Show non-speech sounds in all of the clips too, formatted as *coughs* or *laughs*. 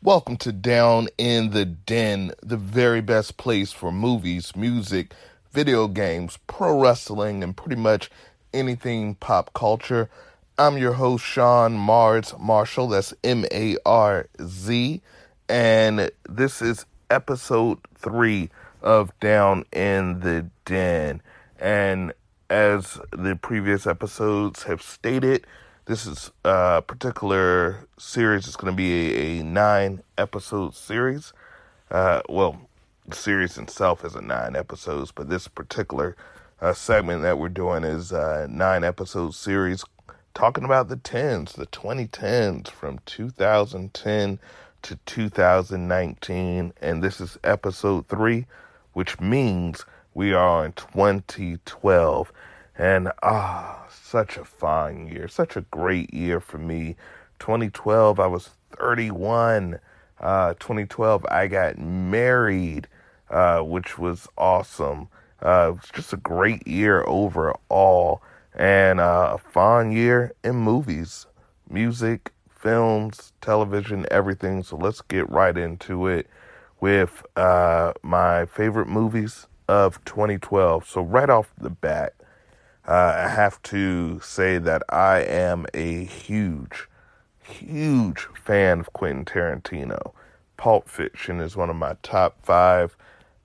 Welcome to Down in the Den, the very best place for movies, music, video games, pro wrestling, and pretty much anything pop culture. I'm your host, Sean Marz Marshall. That's M A R Z. And this is episode three of Down in the Den. And as the previous episodes have stated, this is a particular series. It's going to be a, a nine episode series. Uh, well, the series itself is a nine episodes, but this particular uh, segment that we're doing is a nine episode series talking about the tens, the 2010s from 2010 to 2019. And this is episode three, which means we are in 2012. And ah, such a fine year, such a great year for me. 2012, I was 31. Uh, 2012, I got married, uh, which was awesome. Uh, it was just a great year overall, and uh, a fun year in movies, music, films, television, everything. So let's get right into it with uh, my favorite movies of 2012. So right off the bat, uh, I have to say that I am a huge, huge fan of Quentin Tarantino. Pulp Fiction is one of my top five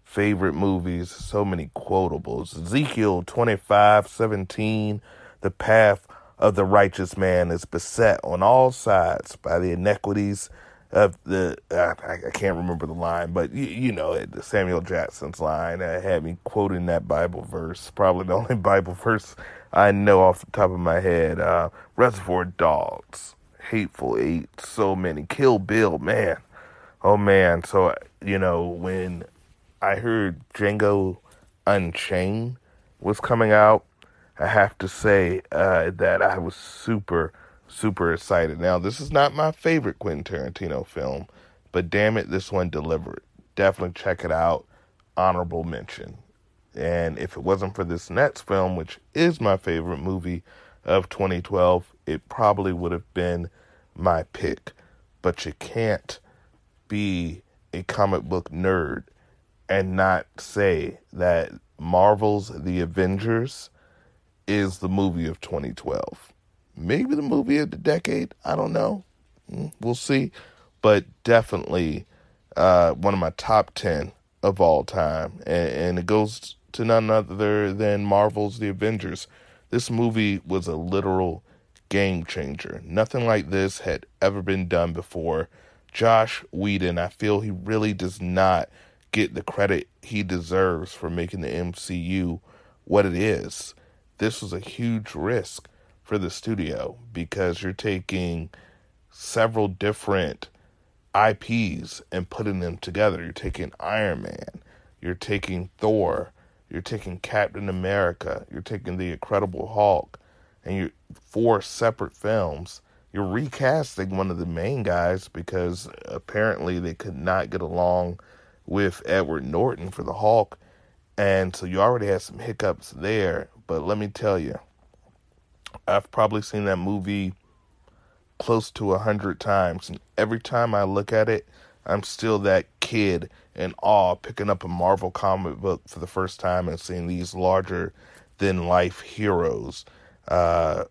favorite movies. So many quotables. Ezekiel 25, 17, The path of the righteous man is beset on all sides by the iniquities of the uh, I, I, can't remember the line, but you, you know. Samuel Jackson's line uh, had me quoting that Bible verse. Probably the *laughs* only Bible verse I know off the top of my head. Uh, Reservoir Dogs, Hateful Eight, so many. Kill Bill, man, oh man. So you know when I heard Django Unchained was coming out, I have to say uh, that I was super super excited. Now, this is not my favorite Quentin Tarantino film, but damn it, this one delivered. Definitely check it out. Honorable mention. And if it wasn't for this next film, which is my favorite movie of 2012, it probably would have been my pick. But you can't be a comic book nerd and not say that Marvel's The Avengers is the movie of 2012 maybe the movie of the decade. I don't know. Mm, we'll see. But definitely uh, one of my top 10 of all time. And, and it goes to none other than Marvel's The Avengers. This movie was a literal game changer. Nothing like this had ever been done before. Josh Whedon, I feel he really does not get the credit he deserves for making the MCU what it is. This was a huge risk for the studio because you're taking several different IPs and putting them together. You're taking Iron Man, you're taking Thor, you're taking Captain America, you're taking The Incredible Hulk, and you're four separate films. You're recasting one of the main guys because apparently they could not get along with Edward Norton for the Hulk. And so you already had some hiccups there. But let me tell you, I've probably seen that movie close to a hundred times, and every time I look at it, I'm still that kid in awe picking up a Marvel comic book for the first time and seeing these larger than life heroes. Uh,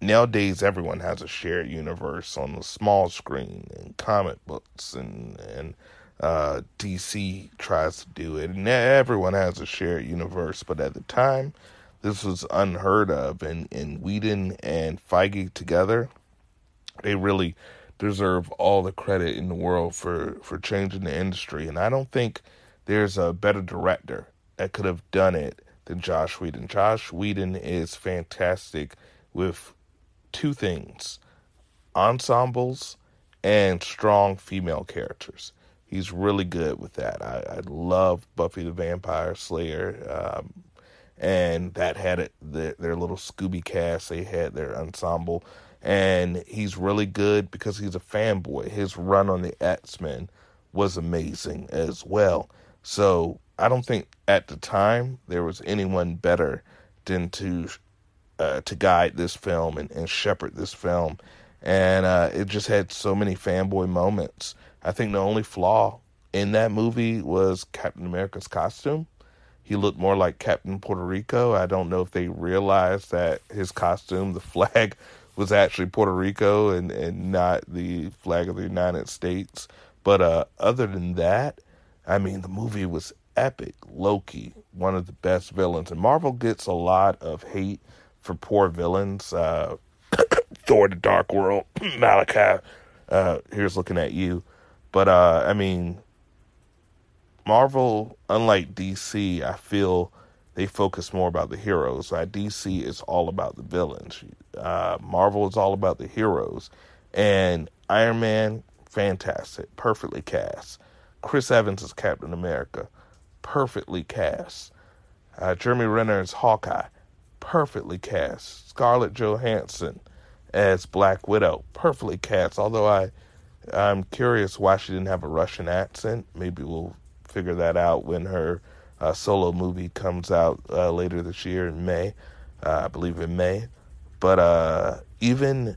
nowadays, everyone has a shared universe on the small screen and comic books, and and uh, DC tries to do it, and everyone has a shared universe. But at the time, this was unheard of, and and Whedon and Feige together, they really deserve all the credit in the world for for changing the industry. And I don't think there's a better director that could have done it than Josh Whedon. Josh Whedon is fantastic with two things: ensembles and strong female characters. He's really good with that. I, I love Buffy the Vampire Slayer. Um, and that had it, the, their little Scooby cast. They had their ensemble, and he's really good because he's a fanboy. His run on the X Men was amazing as well. So I don't think at the time there was anyone better than to uh, to guide this film and, and shepherd this film. and uh, it just had so many fanboy moments. I think the only flaw in that movie was Captain America's costume. He looked more like Captain Puerto Rico. I don't know if they realized that his costume, the *laughs* flag, was actually Puerto Rico and, and not the flag of the United States. But uh, other than that, I mean, the movie was epic. Loki, one of the best villains. And Marvel gets a lot of hate for poor villains. Uh, *coughs* Thor the Dark World, *coughs* Malekith, uh, here's looking at you. But, uh, I mean, Marvel, unlike DC, I feel they focus more about the heroes. Like DC is all about the villains. Uh, Marvel is all about the heroes. And Iron Man, fantastic, perfectly cast. Chris Evans is Captain America, perfectly cast. Uh, Jeremy Renner is Hawkeye, perfectly cast. Scarlett Johansson as Black Widow, perfectly cast. Although I, I'm curious why she didn't have a Russian accent. Maybe we'll figure that out when her uh, solo movie comes out uh, later this year in May, uh, I believe in May. But uh, even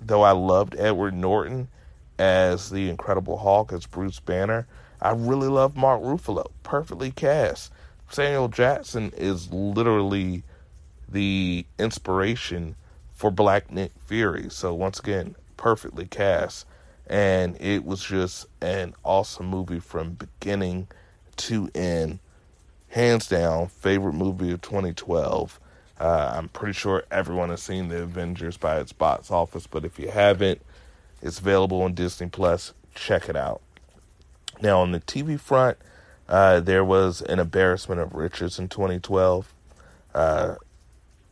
though I loved Edward Norton as the Incredible Hulk, as Bruce Banner, I really love Mark Ruffalo, perfectly cast. Samuel Jackson is literally the inspiration for Black Nick Fury. So once again, perfectly cast and it was just an awesome movie from beginning to end. Hands down, favorite movie of 2012. Uh, I'm pretty sure everyone has seen The Avengers by its box office, but if you haven't, it's available on Disney Plus. Check it out. Now, on the TV front, uh, there was an embarrassment of riches in 2012. Uh,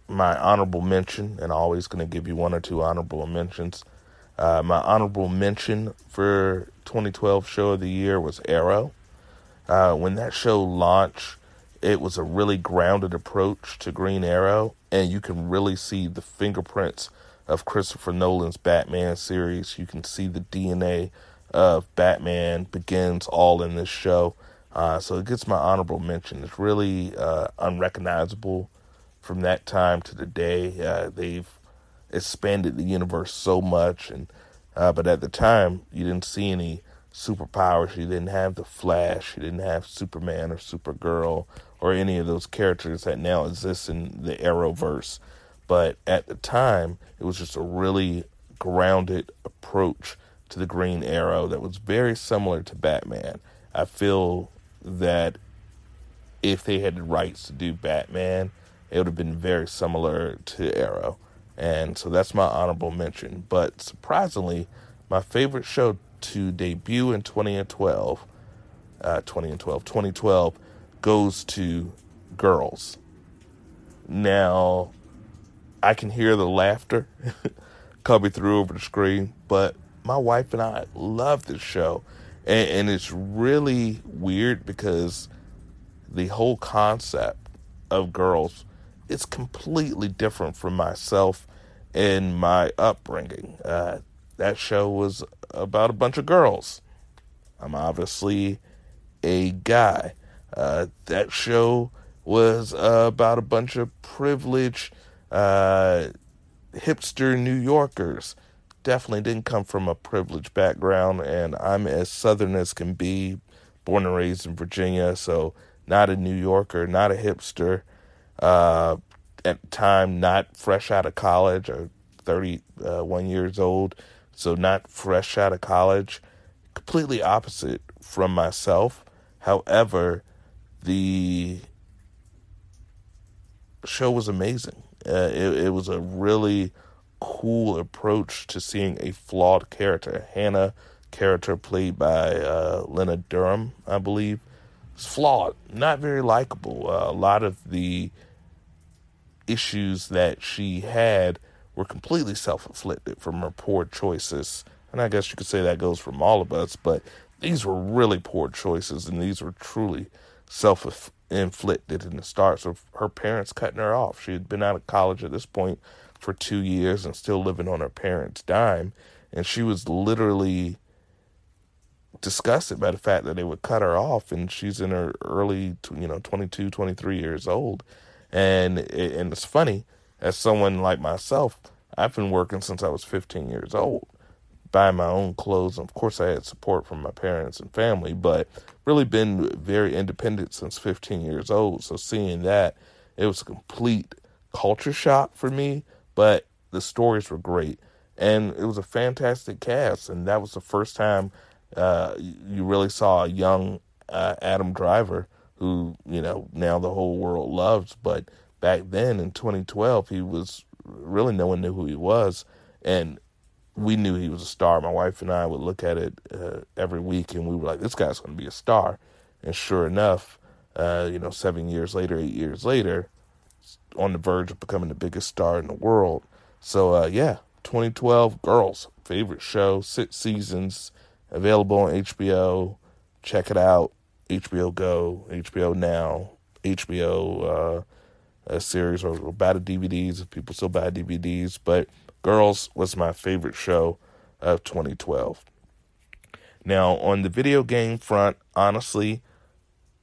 my honorable mention, and always going to give you one or two honorable mentions. Uh, my honorable mention for 2012 show of the year was Arrow. Uh, when that show launched, it was a really grounded approach to Green Arrow, and you can really see the fingerprints of Christopher Nolan's Batman series. You can see the DNA of Batman begins all in this show. Uh, so it gets my honorable mention. It's really uh, unrecognizable from that time to today. Uh, they've expanded the universe so much, and uh, but at the time you didn't see any superpowers. You didn't have the Flash. You didn't have Superman or Supergirl or any of those characters that now exist in the Arrowverse. But at the time, it was just a really grounded approach to the Green Arrow that was very similar to Batman. I feel that if they had the rights to do Batman, it would have been very similar to Arrow. And so that's my honorable mention. But surprisingly, my favorite show to debut in 2012, uh, 2012, 2012 goes to Girls. Now, I can hear the laughter *laughs* coming through over the screen, but my wife and I love this show. And, and it's really weird because the whole concept of Girls it's completely different from myself and my upbringing. Uh, that show was about a bunch of girls. I'm obviously a guy. Uh, that show was uh, about a bunch of privileged uh, hipster New Yorkers. Definitely didn't come from a privileged background, and I'm as southern as can be, born and raised in Virginia, so not a New Yorker, not a hipster uh, at time not fresh out of college or 31 years old, so not fresh out of college. Completely opposite from myself. However, the show was amazing. Uh, it, it was a really cool approach to seeing a flawed character. Hannah, character played by uh, Lena Dunham, I believe, is flawed, not very likable. Uh, a lot of the issues that she had were completely self inflicted from her poor choices. And I guess you could say that goes from all of us, but these were really poor choices, and these were truly self inflicted in the start. So her parents cutting her off. She had been out of college at this point for two years and still living on her parents' dime. And she was literally disgusted by the fact that they would cut her off. And she's in her early, you know, 22, 23 years old. And and it's funny as someone like myself, I've been working since I was 15 years old, buying my own clothes. And of course, I had support from my parents and family, but really been very independent since 15 years old. So seeing that, it was a complete culture shock for me, but the stories were great. And it was a fantastic cast. And that was the first time uh, you really saw a young uh, Adam Driver, who, you know, now the whole world loves. But back then in 2012, he was really no one knew who he was. And we knew he was a star. My wife and I would look at it uh, every week, and we were like, "This guy's going to be a star." And sure enough, uh, you know, seven years later, eight years later, on the verge of becoming the biggest star in the world. So uh, yeah, 2012 Girls favorite show, six seasons, available on HBO. Check it out. HBO Go, HBO Now, HBO uh, a series or, or buy the DVDs if people still buy DVDs. But Girls was my favorite show of 2012. Now, on the video game front, honestly,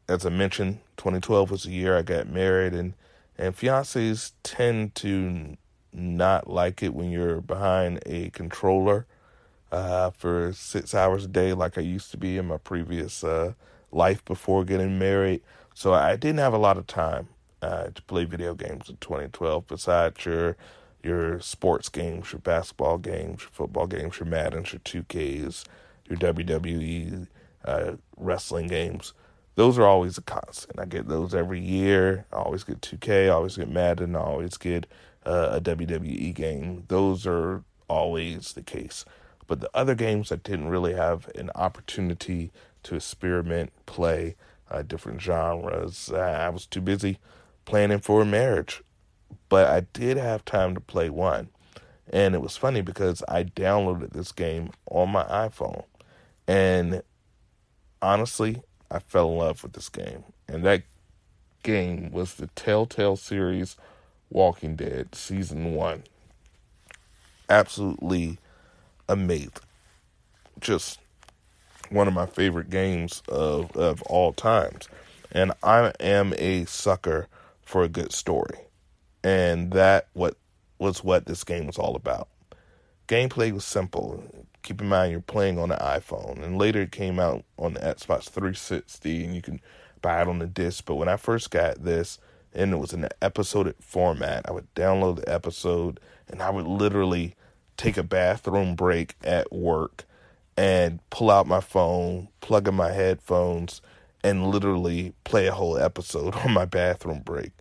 as I mentioned, 2012 was the year I got married, and and fiancés tend to not like it when you're behind a controller uh, for six hours a day, like I used to be in my previous uh, life before getting married. So I didn't have a lot of time uh, to play video games in 2012 besides your your sports games, your basketball games, your football games, your Maddens, your 2Ks, your WWE uh, wrestling games. Those are always a constant. I get those every year. I always get 2K, I always get Madden, I always get uh, a WWE game. Those are always the case. But the other games I didn't really have an opportunity to experiment, play uh, different genres. I was too busy planning for a marriage. But I did have time to play one. And it was funny because I downloaded this game on my iPhone. And honestly, I fell in love with this game. And that game was the Telltale series Walking Dead Season 1. Absolutely amazing. Just one of my favorite games of, of all times. And I am a sucker for a good story. And that what was what this game was all about. Gameplay was simple. Keep in mind you're playing on the iPhone, and later it came out on the Xbox 360, and you can buy it on the disc. But when I first got this, and it was in the episodic format, I would download the episode, and I would literally take a bathroom break at work and pull out my phone, plug in my headphones, and literally play a whole episode *laughs* on my bathroom break.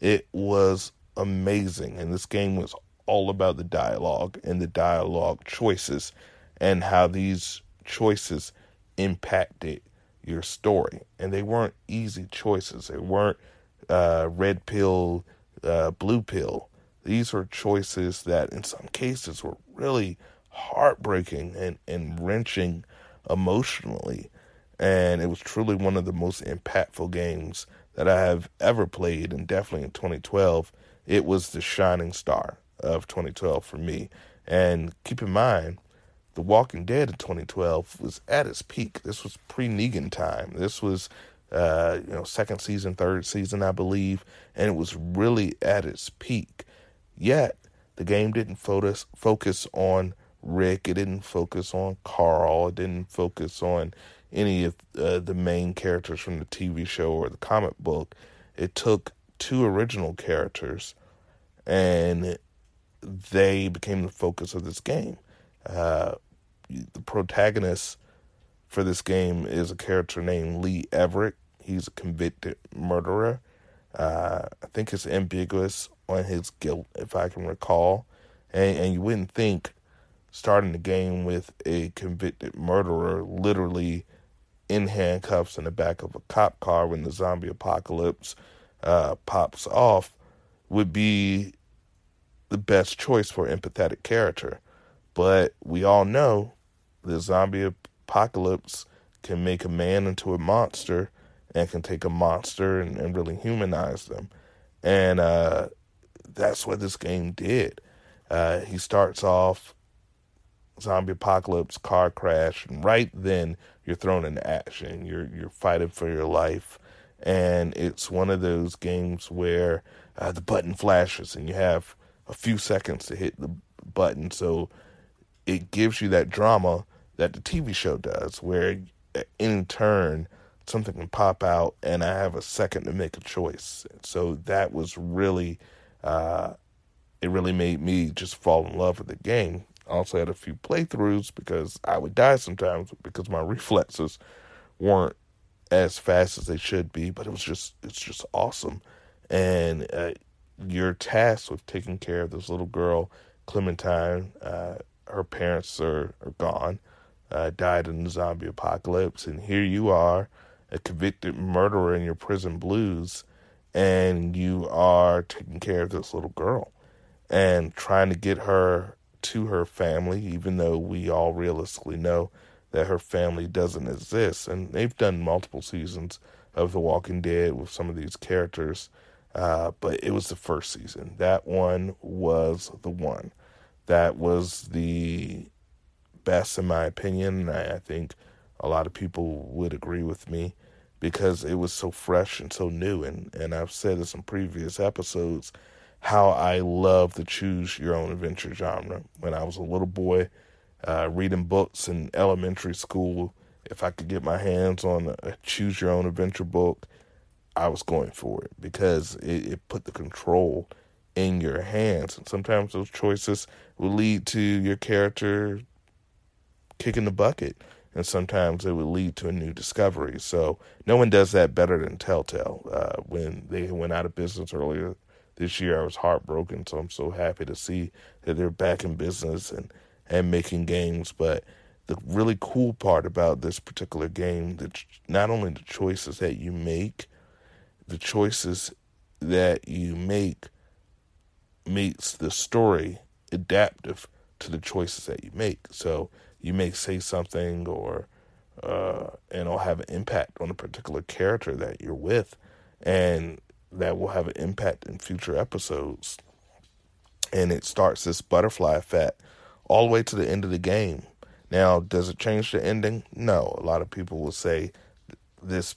It was amazing. And this game was all about the dialogue and the dialogue choices and how these choices impacted your story. And they weren't easy choices, they weren't uh, red pill, uh, blue pill. These were choices that, in some cases, were really heartbreaking and, and wrenching emotionally and it was truly one of the most impactful games that I have ever played, and definitely in 2012, it was the shining star of 2012 for me. And keep in mind, The Walking Dead in 2012 was at its peak. This was pre Negan time. This was, uh, you know, second season, third season, I believe, and it was really at its peak. Yet the game didn't focus focus on Rick. It didn't focus on Carl. It didn't focus on any of uh, the main characters from the TV show or the comic book. It took two original characters and they became the focus of this game. Uh, the protagonist for this game is a character named Lee Everett. He's a convicted murderer. Uh, I think it's ambiguous on his guilt, if I can recall. And, and you wouldn't think starting the game with a convicted murderer literally in handcuffs in the back of a cop car when the zombie apocalypse uh, pops off would be the best choice for empathetic character. But we all know the zombie apocalypse can make a man into a monster and can take a monster and, and really humanize them. And uh, that's what this game did. Uh, he starts off zombie apocalypse, car crash, and right then you're thrown into action. You're you're fighting for your life, and it's one of those games where uh, the button flashes and you have a few seconds to hit the button. So it gives you that drama that the TV show does, where any turn something can pop out and I have a second to make a choice. So that was really, uh, it really made me just fall in love with the game. I also had a few playthroughs because I would die sometimes because my *laughs* reflexes weren't as fast as they should be, but it was just, it's just awesome. And uh, you're tasked with taking care of this little girl, Clementine. Uh, her parents are, are gone, uh, died in the zombie apocalypse, and here you are a convicted murderer in your prison blues, and you are taking care of this little girl and trying to get her to her family, even though we all realistically know that her family doesn't exist. And they've done multiple seasons of The Walking Dead with some of these characters, uh, but it was the first season. That one was the one. That was the best, in my opinion. I, I think a lot of people would agree with me because it was so fresh and so new. And, and I've said in previous episodes how I love the choose your own adventure genre. When I was a little boy uh, reading books in elementary school, if I could get my hands on a choose your own adventure book, I was going for it because it, it put the control in your hands. And sometimes those choices will lead to your character kicking the bucket and sometimes it would lead to a new discovery. So no one does that better than Telltale. Uh, when they went out of business earlier this year, I was heartbroken. So I'm so happy to see that they're back in business and and making games. But the really cool part about this particular game, that not only the choices that you make, the choices that you make makes the story adaptive to the choices that you make. So you may say something or uh, and it'll have an impact on a particular character that you're with, and that will have an impact in future episodes. And it starts this butterfly effect all the way to the end of the game. Now, does it change the ending? No. A lot of people will say this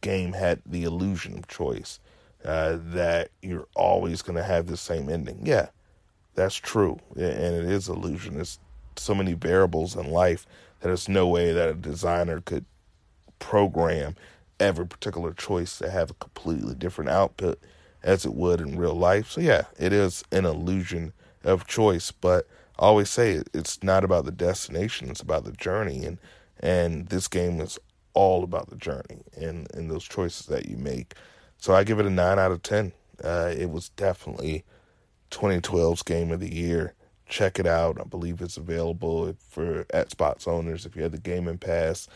game had the illusion of choice, uh, that you're always going to have the same ending. Yeah, that's true, and it is illusion. It's so many variables in life that there's no way that a designer could program every particular choice to have a completely different output as it would in real life. So yeah, it is an illusion of choice, but I always say it's not about the destination, it's about the journey and and this game is all about the journey and, and those choices that you make. So I give it a 9 out of 10. Uh, it was definitely 2012's game of the year check it out. I believe it's available for at Xbox owners. If you have the Gaming Pass,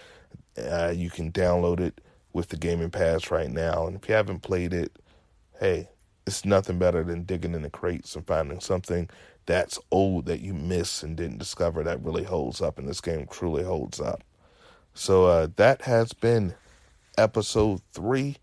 uh, you can download it with the Gaming Pass right now. And if you haven't played it, hey, it's nothing better than digging in the crates and finding something that's old that you missed and didn't discover that really holds up. And this game truly holds up. So uh, that has been episode three